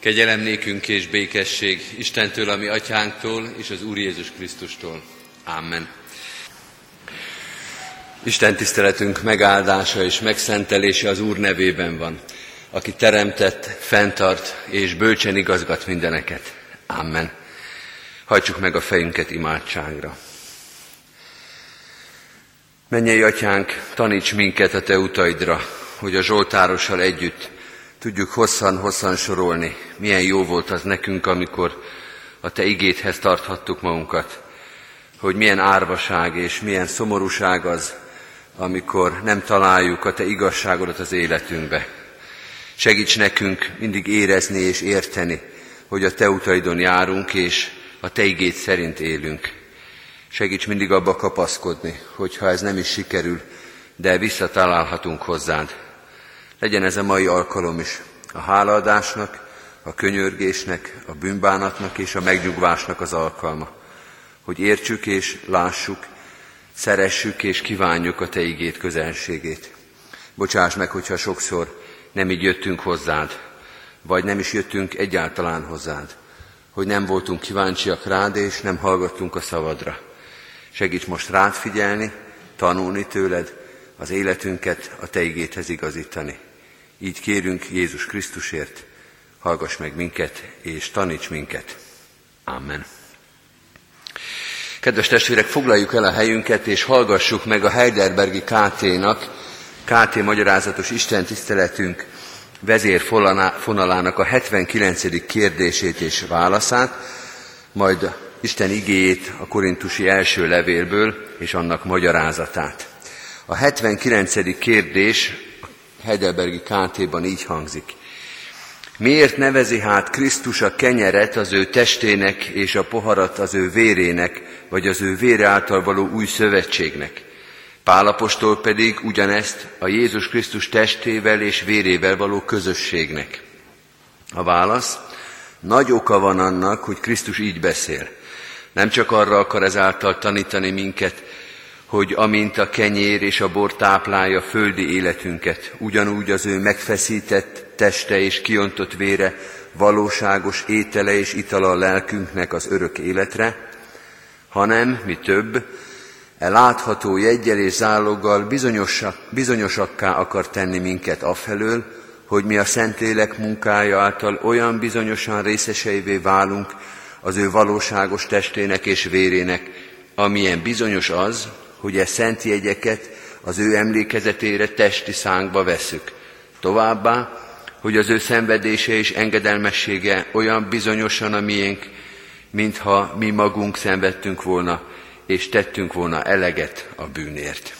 Kegyelem nékünk és békesség Istentől, ami atyánktól és az Úr Jézus Krisztustól. Amen. Isten tiszteletünk megáldása és megszentelése az Úr nevében van, aki teremtett, fenntart és bölcsen igazgat mindeneket. Amen. Hajtsuk meg a fejünket imádságra. Mennyei atyánk, taníts minket a te utaidra, hogy a Zsoltárossal együtt tudjuk hosszan-hosszan sorolni, milyen jó volt az nekünk, amikor a Te igéthez tarthattuk magunkat, hogy milyen árvaság és milyen szomorúság az, amikor nem találjuk a Te igazságodat az életünkbe. Segíts nekünk mindig érezni és érteni, hogy a Te utaidon járunk, és a Te igét szerint élünk. Segíts mindig abba kapaszkodni, hogyha ez nem is sikerül, de visszatalálhatunk hozzád. Legyen ez a mai alkalom is a hálaadásnak, a könyörgésnek, a bűnbánatnak és a megnyugvásnak az alkalma, hogy értsük és lássuk, szeressük és kívánjuk a Te igét közelségét. Bocsáss meg, hogyha sokszor nem így jöttünk hozzád, vagy nem is jöttünk egyáltalán hozzád, hogy nem voltunk kíváncsiak rád, és nem hallgattunk a szavadra. Segíts most rád figyelni, tanulni tőled, az életünket a Te igéthez igazítani. Így kérünk Jézus Krisztusért, hallgass meg minket és taníts minket. Amen. Kedves testvérek, foglaljuk el a helyünket, és hallgassuk meg a Heidelbergi KT-nak, KT magyarázatos Isten tiszteletünk vezérfonalának a 79. kérdését és válaszát, majd Isten igéjét a korintusi első levélből és annak magyarázatát. A 79. kérdés Heidelbergi KT-ban így hangzik. Miért nevezi hát Krisztus a kenyeret az ő testének és a poharat az ő vérének, vagy az ő vére által való új szövetségnek? Pálapostól pedig ugyanezt a Jézus Krisztus testével és vérével való közösségnek. A válasz, nagy oka van annak, hogy Krisztus így beszél. Nem csak arra akar ezáltal tanítani minket, hogy amint a kenyér és a bor táplálja földi életünket, ugyanúgy az ő megfeszített teste és kiontott vére valóságos étele és itala a lelkünknek az örök életre, hanem, mi több, e látható jegyel és záloggal bizonyosak, bizonyosakká akar tenni minket afelől, hogy mi a Szentlélek munkája által olyan bizonyosan részeseivé válunk az ő valóságos testének és vérének, amilyen bizonyos az, hogy e szent jegyeket az ő emlékezetére testi szánkba veszük. Továbbá, hogy az ő szenvedése és engedelmessége olyan bizonyosan a miénk, mintha mi magunk szenvedtünk volna, és tettünk volna eleget a bűnért.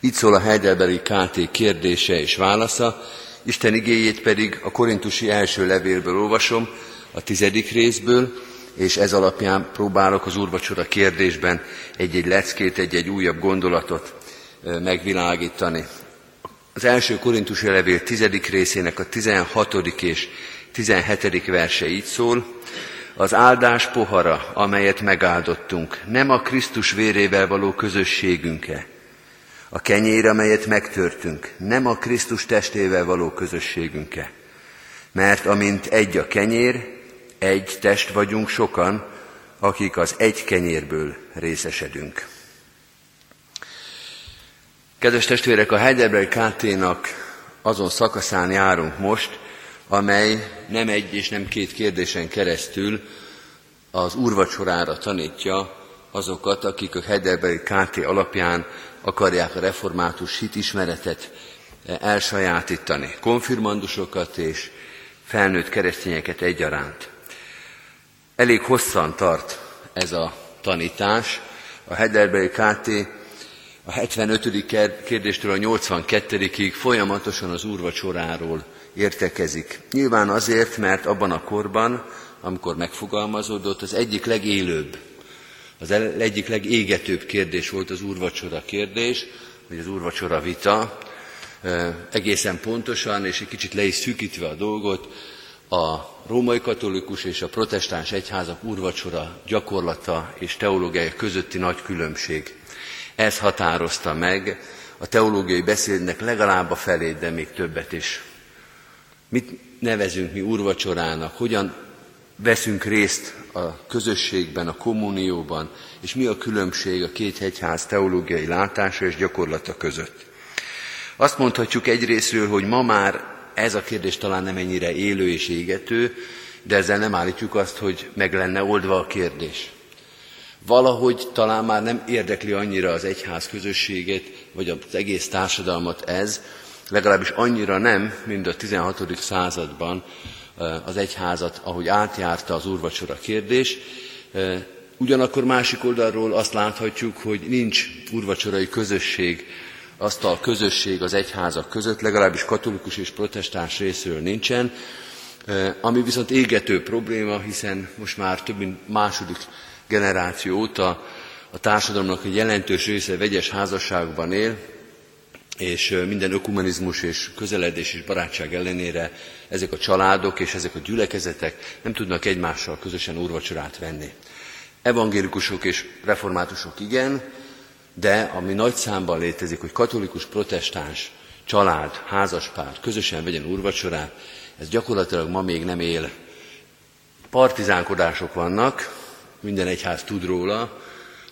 Így szól a Heidelbergi KT kérdése és válasza, Isten igéjét pedig a korintusi első levélből olvasom, a tizedik részből, és ez alapján próbálok az úrvacsora kérdésben egy-egy leckét, egy-egy újabb gondolatot megvilágítani. Az első korintusi levél tizedik részének a 16. és 17. verse így szól, az áldás pohara, amelyet megáldottunk, nem a Krisztus vérével való közösségünke. A kenyér, amelyet megtörtünk, nem a Krisztus testével való közösségünke. Mert amint egy a kenyér, egy test vagyunk sokan, akik az egy kenyérből részesedünk. Kedves testvérek, a Heidelberg KT-nak azon szakaszán járunk most, amely nem egy és nem két kérdésen keresztül az úrvacsorára tanítja azokat, akik a Heidelberg KT alapján akarják a református hitismeretet elsajátítani, konfirmandusokat és felnőtt keresztényeket egyaránt. Elég hosszan tart ez a tanítás. A Heidelberg KT a 75. kérdéstől a 82-ig folyamatosan az úrvacsoráról értekezik. Nyilván azért, mert abban a korban, amikor megfogalmazódott, az egyik legélőbb, az egyik legégetőbb kérdés volt az úrvacsora kérdés, vagy az úrvacsora vita, egészen pontosan, és egy kicsit le is szűkítve a dolgot, a római katolikus és a protestáns egyházak úrvacsora gyakorlata és teológiai közötti nagy különbség. Ez határozta meg a teológiai beszédnek legalább a felét, de még többet is. Mit nevezünk mi úrvacsorának, hogyan veszünk részt a közösségben, a kommunióban, és mi a különbség a két hegyház teológiai látása és gyakorlata között. Azt mondhatjuk egyrésztről, hogy ma már ez a kérdés talán nem ennyire élő és égető, de ezzel nem állítjuk azt, hogy meg lenne oldva a kérdés. Valahogy talán már nem érdekli annyira az egyház közösségét, vagy az egész társadalmat ez, legalábbis annyira nem, mint a 16. században az egyházat, ahogy átjárta az úrvacsora kérdés. Ugyanakkor másik oldalról azt láthatjuk, hogy nincs úrvacsorai közösség, asztal közösség az egyházak között, legalábbis katolikus és protestáns részről nincsen, ami viszont égető probléma, hiszen most már több mint második generáció óta a társadalomnak egy jelentős része vegyes házasságban él, és minden ökumenizmus és közeledés és barátság ellenére ezek a családok és ezek a gyülekezetek nem tudnak egymással közösen úrvacsorát venni. Evangélikusok és reformátusok igen, de ami nagy számban létezik, hogy katolikus, protestáns család, házaspár közösen vegyen úrvacsorát, ez gyakorlatilag ma még nem él. Partizánkodások vannak, minden egyház tud róla,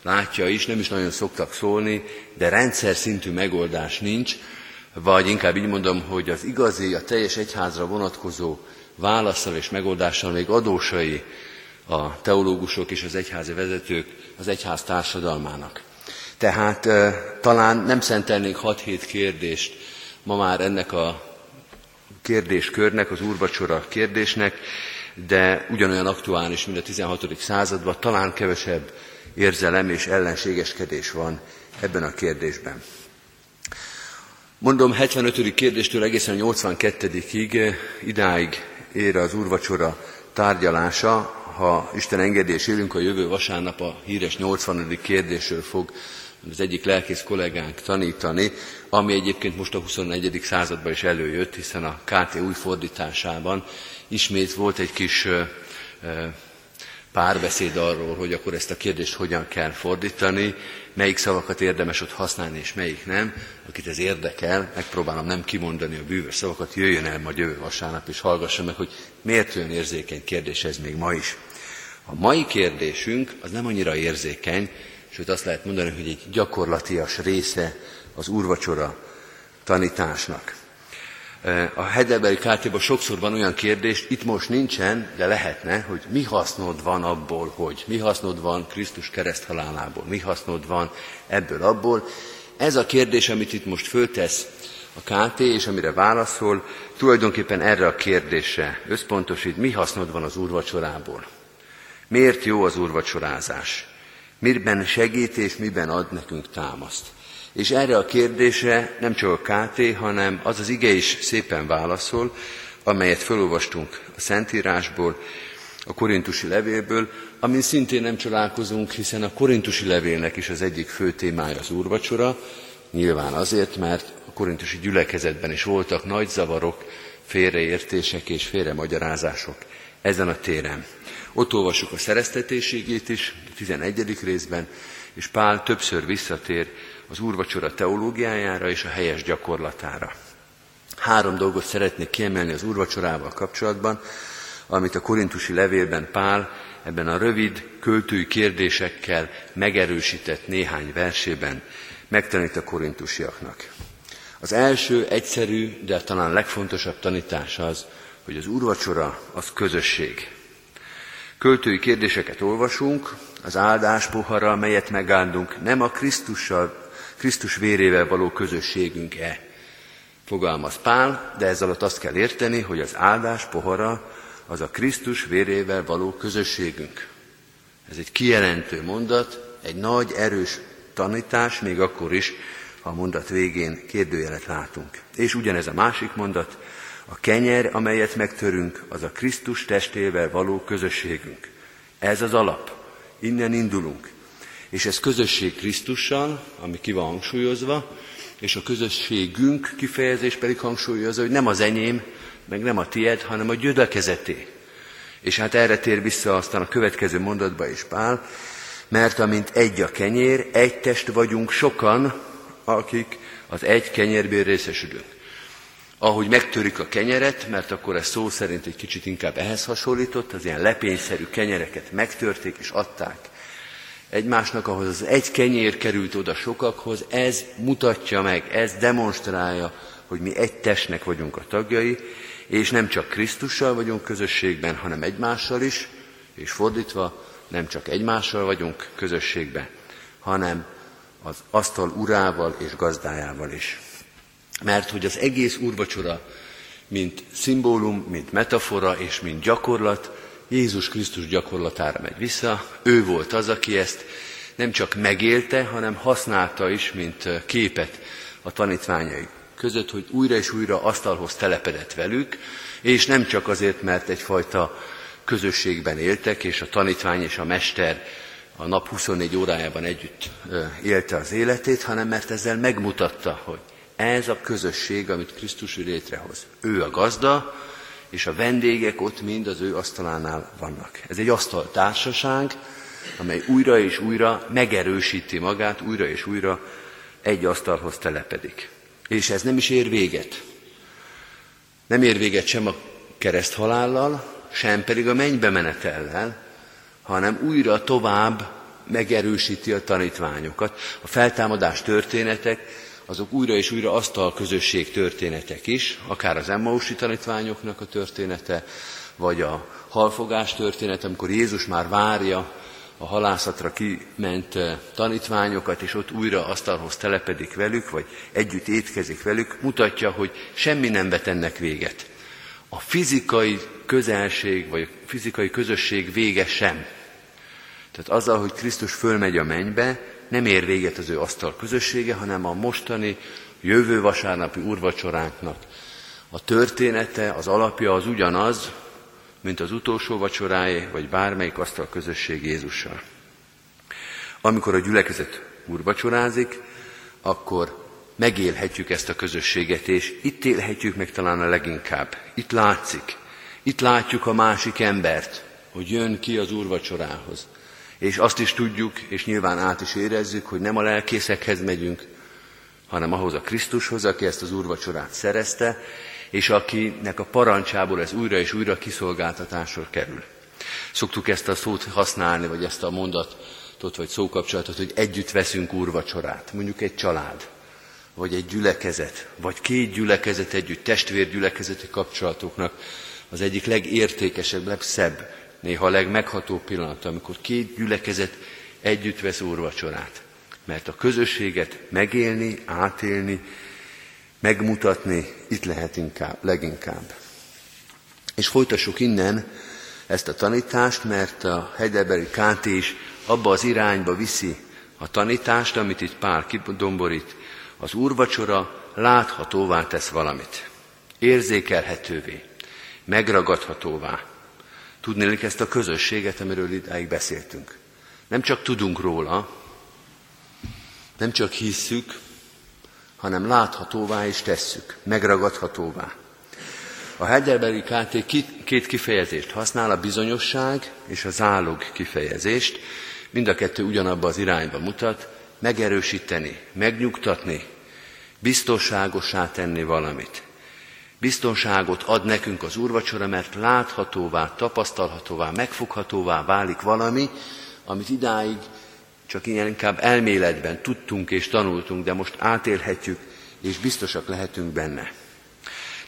látja is, nem is nagyon szoktak szólni, de rendszer szintű megoldás nincs, vagy inkább így mondom, hogy az igazi, a teljes egyházra vonatkozó válaszsal és megoldással még adósai a teológusok és az egyházi vezetők az egyház társadalmának. Tehát talán nem szentelnénk 6-7 kérdést ma már ennek a kérdéskörnek, az úrvacsora kérdésnek, de ugyanolyan aktuális, mint a 16. században, talán kevesebb érzelem és ellenségeskedés van ebben a kérdésben. Mondom, 75. kérdéstől egészen a 82-ig idáig ér az úrvacsora tárgyalása, ha Isten engedés élünk, a jövő vasárnap a híres 80. kérdésről fog az egyik lelkész kollégánk tanítani, ami egyébként most a 21. században is előjött, hiszen a KT új fordításában ismét volt egy kis párbeszéd arról, hogy akkor ezt a kérdést hogyan kell fordítani, melyik szavakat érdemes ott használni, és melyik nem. Akit ez érdekel, megpróbálom nem kimondani a bűvös szavakat, jöjjön el majd jövő vasárnap, és hallgassa meg, hogy miért olyan érzékeny kérdés ez még ma is. A mai kérdésünk az nem annyira érzékeny, sőt azt lehet mondani, hogy egy gyakorlatias része az úrvacsora tanításnak. A Heidelbergi kártyában sokszor van olyan kérdés, itt most nincsen, de lehetne, hogy mi hasznod van abból, hogy mi hasznod van Krisztus kereszthalálából, mi hasznod van ebből, abból. Ez a kérdés, amit itt most föltesz a KT, és amire válaszol, tulajdonképpen erre a kérdésre összpontosít, mi hasznod van az úrvacsorából. Miért jó az úrvacsorázás? Miben segít és miben ad nekünk támaszt? És erre a kérdésre nem csak a KT, hanem az az ige is szépen válaszol, amelyet felolvastunk a Szentírásból, a korintusi levélből, amin szintén nem csodálkozunk, hiszen a korintusi levélnek is az egyik fő témája az úrvacsora, nyilván azért, mert a korintusi gyülekezetben is voltak nagy zavarok, félreértések és félremagyarázások ezen a téren. Ott olvassuk a szereztetésségét is, a 11. részben, és Pál többször visszatér az úrvacsora teológiájára és a helyes gyakorlatára. Három dolgot szeretnék kiemelni az úrvacsorával kapcsolatban, amit a korintusi levélben Pál ebben a rövid, költői kérdésekkel megerősített néhány versében megtanít a korintusiaknak. Az első, egyszerű, de talán legfontosabb tanítás az, hogy az úrvacsora az közösség. Költői kérdéseket olvasunk, az áldás pohara, melyet megáldunk, nem a Krisztussal Krisztus vérével való közösségünk-e. Fogalmaz Pál, de ezzel alatt azt kell érteni, hogy az áldás pohara az a Krisztus vérével való közösségünk. Ez egy kijelentő mondat, egy nagy, erős tanítás, még akkor is, ha a mondat végén kérdőjelet látunk. És ugyanez a másik mondat, a kenyer, amelyet megtörünk, az a Krisztus testével való közösségünk. Ez az alap. Innen indulunk. És ez közösség Krisztussal, ami ki van hangsúlyozva, és a közösségünk kifejezés pedig hangsúlyozza, hogy nem az enyém, meg nem a tied, hanem a gyülekezeté. És hát erre tér vissza aztán a következő mondatba is Pál, mert amint egy a kenyér, egy test vagyunk sokan, akik az egy kenyérből részesülünk. Ahogy megtörik a kenyeret, mert akkor ez szó szerint egy kicsit inkább ehhez hasonlított, az ilyen lepényszerű kenyereket megtörték és adták egymásnak, ahhoz az egy kenyér került oda sokakhoz, ez mutatja meg, ez demonstrálja, hogy mi egy testnek vagyunk a tagjai, és nem csak Krisztussal vagyunk közösségben, hanem egymással is, és fordítva, nem csak egymással vagyunk közösségben, hanem az asztal urával és gazdájával is. Mert hogy az egész úrvacsora, mint szimbólum, mint metafora és mint gyakorlat, Jézus Krisztus gyakorlatára megy vissza. Ő volt az, aki ezt nem csak megélte, hanem használta is, mint képet a tanítványai között, hogy újra és újra asztalhoz telepedett velük, és nem csak azért, mert egyfajta közösségben éltek, és a tanítvány és a mester a nap 24 órájában együtt élte az életét, hanem mert ezzel megmutatta, hogy ez a közösség, amit Krisztus létrehoz. Ő a gazda, és a vendégek ott mind az ő asztalánál vannak. Ez egy asztaltársaság, amely újra és újra megerősíti magát, újra és újra egy asztalhoz telepedik. És ez nem is ér véget. Nem ér véget sem a kereszt halállal, sem pedig a mennybe menetellel, hanem újra tovább megerősíti a tanítványokat. A feltámadás történetek, azok újra és újra asztal közösség történetek is, akár az Emmausi tanítványoknak a története, vagy a halfogás története, amikor Jézus már várja a halászatra kiment eh, tanítványokat, és ott újra asztalhoz telepedik velük, vagy együtt étkezik velük, mutatja, hogy semmi nem vet ennek véget. A fizikai közelség, vagy a fizikai közösség vége sem. Tehát azzal, hogy Krisztus fölmegy a mennybe, nem ér véget az ő asztal közössége, hanem a mostani, jövő vasárnapi urvacsoránknak a története, az alapja az ugyanaz, mint az utolsó vacsoráé, vagy bármelyik asztal közösség Jézussal. Amikor a gyülekezet úrvacsorázik, akkor megélhetjük ezt a közösséget, és itt élhetjük meg talán a leginkább. Itt látszik, itt látjuk a másik embert, hogy jön ki az úrvacsorához. És azt is tudjuk, és nyilván át is érezzük, hogy nem a lelkészekhez megyünk, hanem ahhoz a Krisztushoz, aki ezt az úrvacsorát szerezte, és akinek a parancsából ez újra és újra kiszolgáltatásra kerül. Szoktuk ezt a szót használni, vagy ezt a mondatot, vagy szókapcsolatot, hogy együtt veszünk úrvacsorát. Mondjuk egy család, vagy egy gyülekezet, vagy két gyülekezet együtt, testvérgyülekezeti kapcsolatoknak az egyik legértékesebb, legszebb néha a legmeghatóbb pillanat, amikor két gyülekezet együtt vesz úrvacsorát. Mert a közösséget megélni, átélni, megmutatni itt lehet inkább, leginkább. És folytassuk innen ezt a tanítást, mert a Heidelbergi KT is abba az irányba viszi a tanítást, amit itt Pál kidomborít. Az úrvacsora láthatóvá tesz valamit, érzékelhetővé, megragadhatóvá, Tudnélik ezt a közösséget, amiről idáig beszéltünk. Nem csak tudunk róla, nem csak hisszük, hanem láthatóvá is tesszük, megragadhatóvá. A Heidelbergi KT két kifejezést használ, a bizonyosság és a zálog kifejezést. Mind a kettő ugyanabba az irányba mutat, megerősíteni, megnyugtatni, biztonságosá tenni valamit biztonságot ad nekünk az úrvacsora, mert láthatóvá, tapasztalhatóvá, megfoghatóvá válik valami, amit idáig csak ilyen inkább elméletben tudtunk és tanultunk, de most átélhetjük, és biztosak lehetünk benne.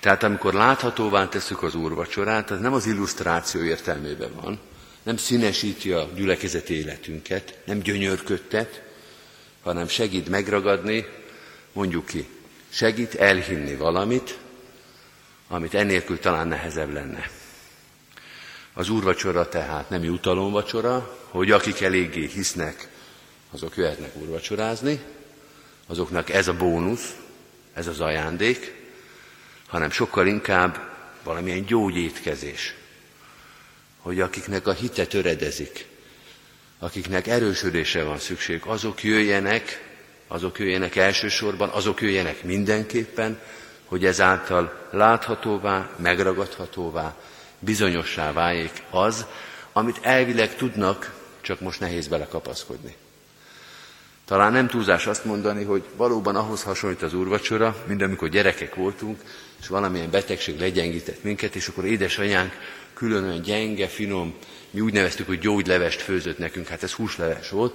Tehát amikor láthatóvá tesszük az úrvacsorát, az nem az illusztráció értelmében van, nem színesíti a gyülekezet életünket, nem gyönyörködtet, hanem segít megragadni, mondjuk ki, segít elhinni valamit, amit ennélkül talán nehezebb lenne. Az úrvacsora tehát nem jutalomvacsora, hogy akik eléggé hisznek, azok jöhetnek úrvacsorázni, azoknak ez a bónusz, ez az ajándék, hanem sokkal inkább valamilyen gyógyétkezés, hogy akiknek a hite töredezik, akiknek erősödése van szükség, azok jöjjenek, azok jöjjenek elsősorban, azok jöjjenek mindenképpen, hogy ezáltal láthatóvá, megragadhatóvá, bizonyossá váljék az, amit elvileg tudnak, csak most nehéz belekapaszkodni. Talán nem túlzás azt mondani, hogy valóban ahhoz hasonlít az úrvacsora, mint amikor gyerekek voltunk, és valamilyen betegség legyengített minket, és akkor édesanyánk külön olyan gyenge, finom, mi úgy neveztük, hogy gyógylevest főzött nekünk, hát ez húsleves volt,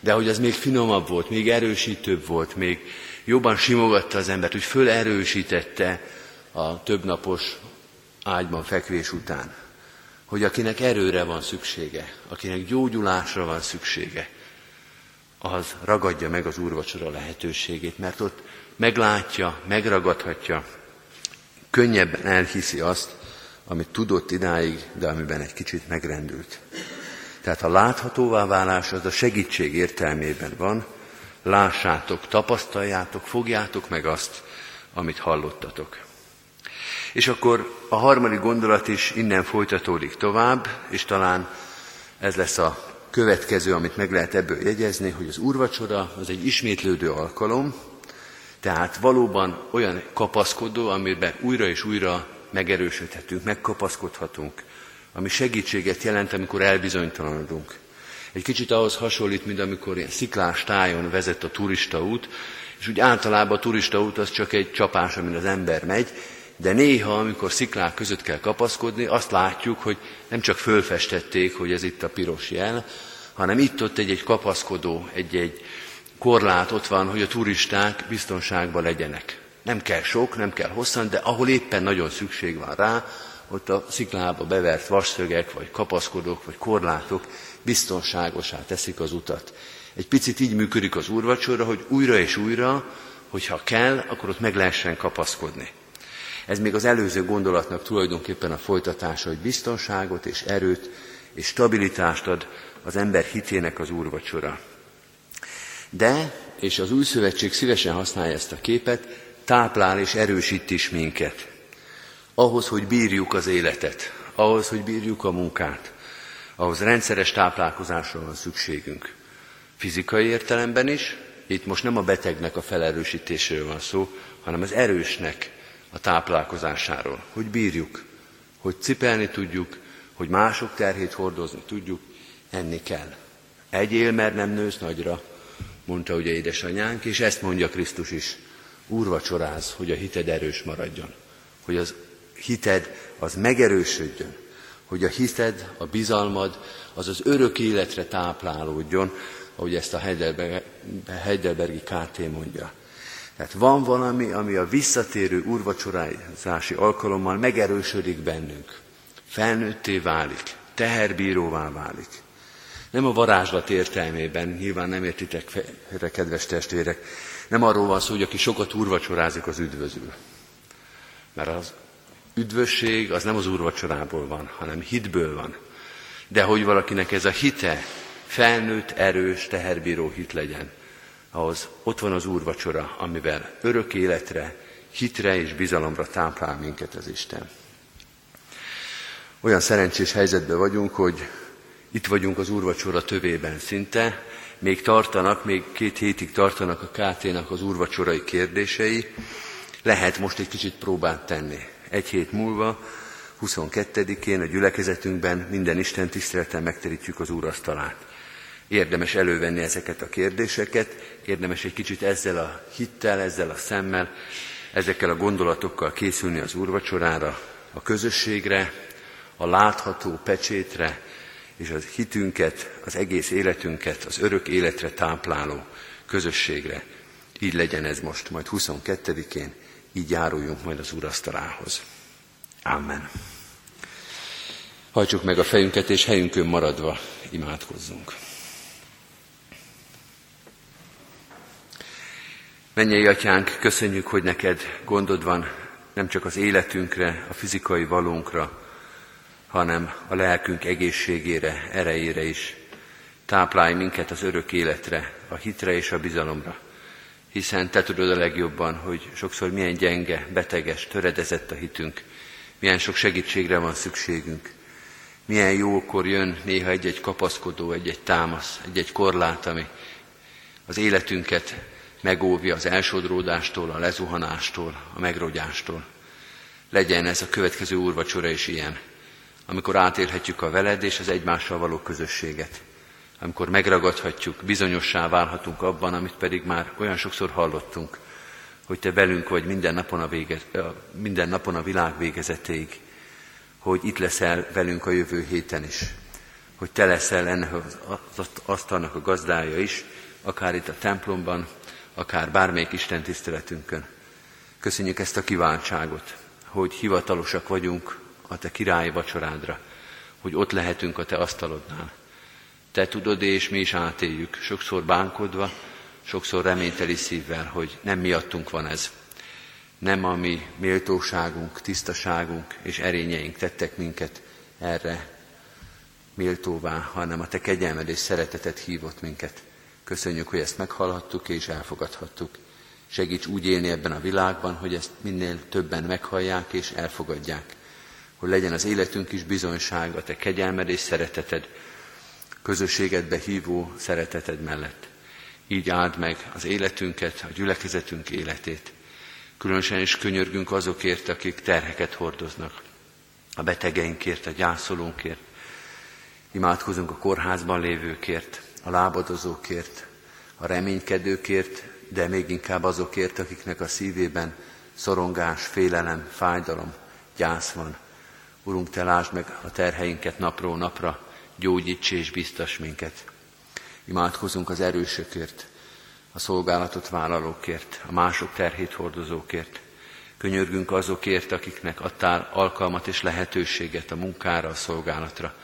de hogy az még finomabb volt, még erősítőbb volt, még jobban simogatta az embert, hogy fölerősítette a többnapos ágyban fekvés után. Hogy akinek erőre van szüksége, akinek gyógyulásra van szüksége, az ragadja meg az úrvacsora lehetőségét, mert ott meglátja, megragadhatja, könnyebben elhiszi azt, amit tudott idáig, de amiben egy kicsit megrendült. Tehát a láthatóvá válás az a segítség értelmében van, lássátok, tapasztaljátok, fogjátok meg azt, amit hallottatok. És akkor a harmadik gondolat is innen folytatódik tovább, és talán ez lesz a következő, amit meg lehet ebből jegyezni, hogy az úrvacsora az egy ismétlődő alkalom, tehát valóban olyan kapaszkodó, amiben újra és újra megerősödhetünk, megkapaszkodhatunk, ami segítséget jelent, amikor elbizonytalanodunk. Egy kicsit ahhoz hasonlít, mint amikor ilyen sziklás tájon vezet a turista út, és úgy általában a turista út az csak egy csapás, amin az ember megy, de néha, amikor sziklák között kell kapaszkodni, azt látjuk, hogy nem csak fölfestették, hogy ez itt a piros jel, hanem itt-ott egy-egy kapaszkodó, egy-egy korlát ott van, hogy a turisták biztonságban legyenek. Nem kell sok, nem kell hosszan, de ahol éppen nagyon szükség van rá, ott a sziklába bevert vasszögek, vagy kapaszkodók, vagy korlátok biztonságosá teszik az utat. Egy picit így működik az úrvacsora, hogy újra és újra, hogyha kell, akkor ott meg lehessen kapaszkodni. Ez még az előző gondolatnak tulajdonképpen a folytatása, hogy biztonságot és erőt és stabilitást ad az ember hitének az úrvacsora. De, és az új szövetség szívesen használja ezt a képet, táplál és erősít is minket. Ahhoz, hogy bírjuk az életet, ahhoz, hogy bírjuk a munkát, ahhoz rendszeres táplálkozásra van szükségünk. Fizikai értelemben is, itt most nem a betegnek a felerősítéséről van szó, hanem az erősnek a táplálkozásáról, hogy bírjuk, hogy cipelni tudjuk, hogy mások terhét hordozni tudjuk, enni kell. Egyél, mert nem nősz nagyra, mondta ugye édesanyánk, és ezt mondja Krisztus is. Úrvacsoráz, hogy a hited erős maradjon, hogy az hited az megerősödjön, hogy a hited, a bizalmad az az örök életre táplálódjon, ahogy ezt a Heidelbergi KT mondja. Tehát van valami, ami a visszatérő úrvacsorázási alkalommal megerősödik bennünk. Felnőtté válik, teherbíróvá válik. Nem a varázslat értelmében, nyilván nem értitek félre, kedves testvérek, nem arról van szó, hogy aki sokat úrvacsorázik, az üdvözül. Mert az üdvösség az nem az úrvacsorából van, hanem hitből van. De hogy valakinek ez a hite felnőtt, erős, teherbíró hit legyen, ahhoz ott van az úrvacsora, amivel örök életre, hitre és bizalomra táplál minket az Isten. Olyan szerencsés helyzetben vagyunk, hogy itt vagyunk az úrvacsora tövében szinte, még tartanak, még két hétig tartanak a KT-nak az úrvacsorai kérdései, lehet most egy kicsit próbát tenni. Egy hét múlva, 22-én a gyülekezetünkben minden Isten tiszteleten megterítjük az úrasztalát. Érdemes elővenni ezeket a kérdéseket, érdemes egy kicsit ezzel a hittel, ezzel a szemmel, ezekkel a gondolatokkal készülni az úrvacsorára, a közösségre, a látható pecsétre, és az hitünket, az egész életünket, az örök életre tápláló közösségre. Így legyen ez most, majd 22-én, így járuljunk majd az Úrasztalához. Amen. Hajtsuk meg a fejünket, és helyünkön maradva imádkozzunk. Mennyei atyánk, köszönjük, hogy neked gondod van nem csak az életünkre, a fizikai valónkra, hanem a lelkünk egészségére, erejére is. Táplálj minket az örök életre, a hitre és a bizalomra. Hiszen te tudod a legjobban, hogy sokszor milyen gyenge, beteges, töredezett a hitünk, milyen sok segítségre van szükségünk. Milyen jókor jön néha egy-egy kapaszkodó, egy-egy támasz, egy-egy korlát, ami az életünket megóvja az elsodródástól, a lezuhanástól, a megrogyástól. Legyen ez a következő úrvacsora is ilyen, amikor átélhetjük a veled és az egymással való közösséget. Amikor megragadhatjuk, bizonyossá válhatunk abban, amit pedig már olyan sokszor hallottunk, hogy Te velünk vagy minden napon a, vége, minden napon a világ végezetéig, hogy itt leszel velünk a jövő héten is, hogy Te leszel ennek az asztalnak a gazdája is, akár itt a templomban, akár bármelyik Isten tiszteletünkön. Köszönjük ezt a kiváltságot, hogy hivatalosak vagyunk a Te királyi vacsorádra, hogy ott lehetünk a Te asztalodnál. Te tudod, és mi is átéljük, sokszor bánkodva, sokszor reményteli szívvel, hogy nem miattunk van ez. Nem a mi méltóságunk, tisztaságunk és erényeink tettek minket erre méltóvá, hanem a Te kegyelmed és szeretetet hívott minket. Köszönjük, hogy ezt meghallhattuk és elfogadhattuk. Segíts úgy élni ebben a világban, hogy ezt minél többen meghallják és elfogadják. Hogy legyen az életünk is bizonyság a Te kegyelmed és szereteted, közösségedbe hívó szereteted mellett. Így áld meg az életünket, a gyülekezetünk életét. Különösen is könyörgünk azokért, akik terheket hordoznak. A betegeinkért, a gyászolónkért. Imádkozunk a kórházban lévőkért, a lábadozókért, a reménykedőkért, de még inkább azokért, akiknek a szívében szorongás, félelem, fájdalom, gyász van. Urunk, Te lásd meg a terheinket napról napra, gyógyíts és biztos minket. Imádkozunk az erősökért, a szolgálatot vállalókért, a mások terhét hordozókért. Könyörgünk azokért, akiknek adtál alkalmat és lehetőséget a munkára, a szolgálatra.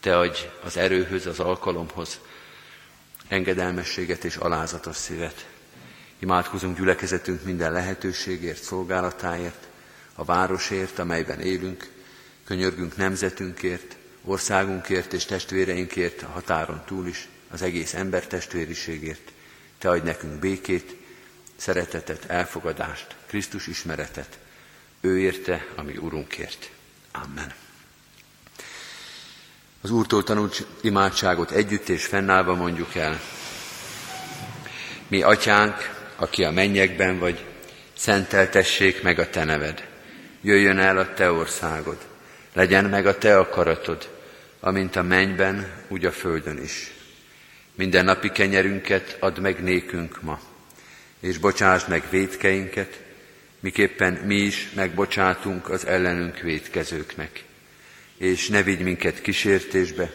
Te adj az erőhöz, az alkalomhoz, engedelmességet és alázatos szívet. Imádkozunk gyülekezetünk minden lehetőségért, szolgálatáért, a városért, amelyben élünk, könyörgünk nemzetünkért, országunkért és testvéreinkért a határon túl is, az egész ember testvériségért. Te adj nekünk békét, szeretetet, elfogadást, Krisztus ismeretet. Ő érte, ami Urunkért. Amen. Az Úrtól tanult imádságot együtt és fennállva mondjuk el. Mi, Atyánk, aki a mennyekben vagy, szenteltessék meg a Te neved. Jöjjön el a Te országod. Legyen meg a Te akaratod, amint a mennyben, úgy a földön is. Minden napi kenyerünket add meg nékünk ma, és bocsásd meg védkeinket, miképpen mi is megbocsátunk az ellenünk védkezőknek. És ne vigy minket kísértésbe,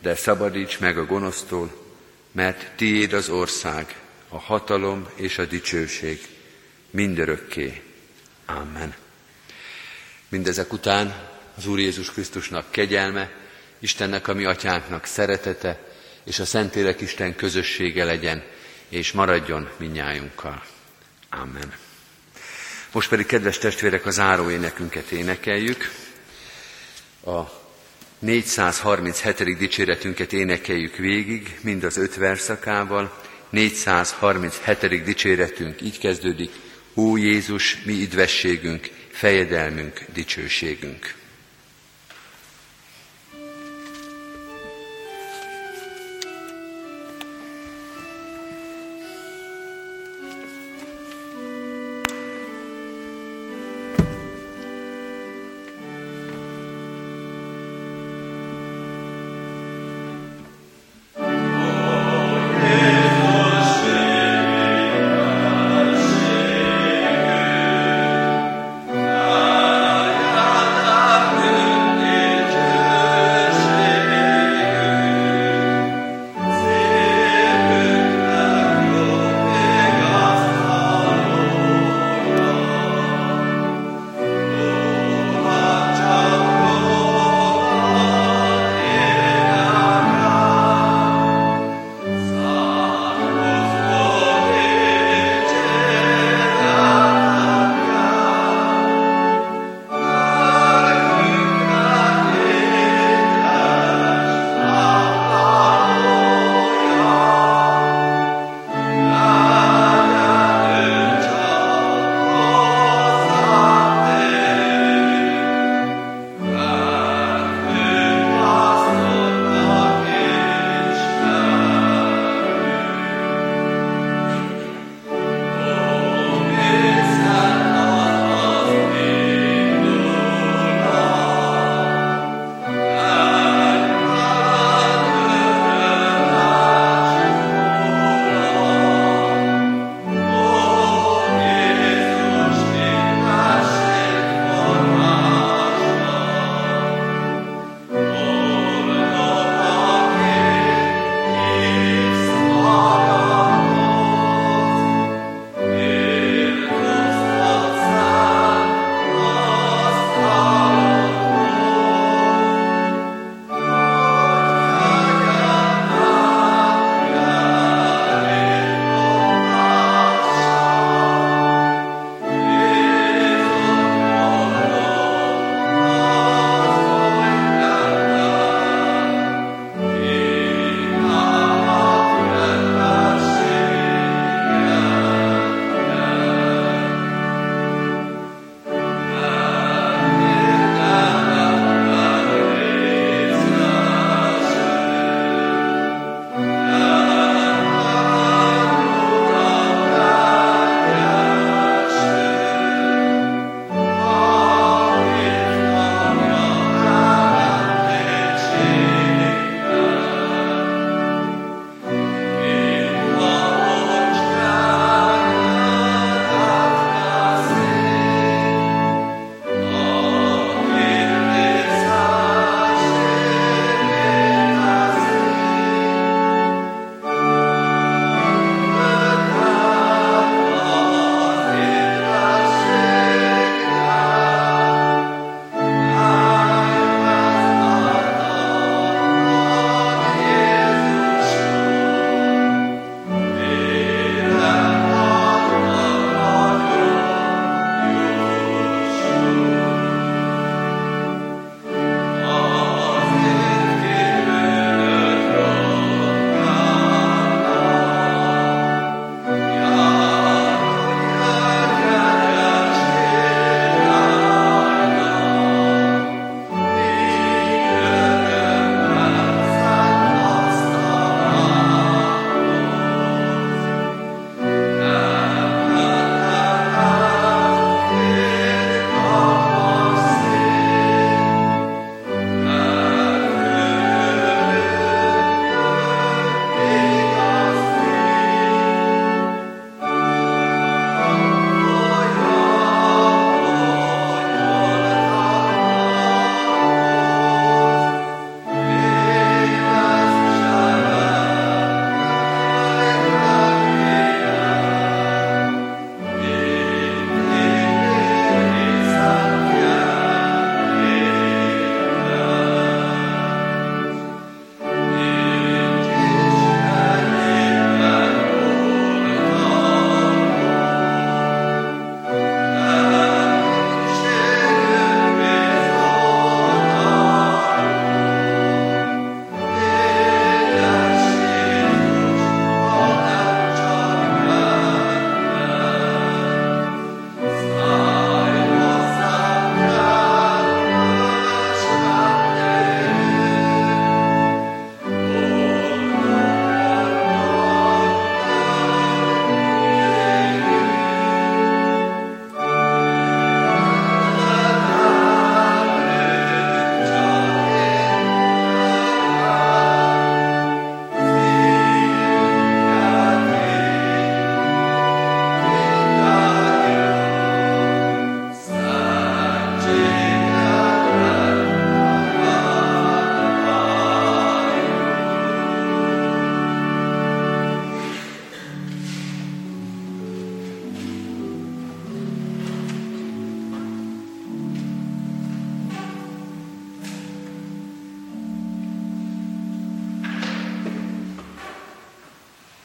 de szabadíts meg a gonosztól, mert tiéd az ország, a hatalom és a dicsőség mindörökké. Amen. Mindezek után az Úr Jézus Krisztusnak kegyelme, Istennek, a mi atyánknak szeretete, és a Szentlélek Isten közössége legyen, és maradjon minnyájunkkal. Amen. Most pedig, kedves testvérek, a záró énekünket énekeljük. A 437. dicséretünket énekeljük végig, mind az öt verszakával. 437. dicséretünk így kezdődik. Ó Jézus, mi idvességünk, fejedelmünk, dicsőségünk.